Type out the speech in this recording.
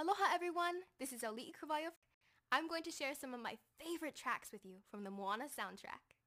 Aloha everyone, this is Auli'i Cravalho. I'm going to share some of my favorite tracks with you from the Moana soundtrack.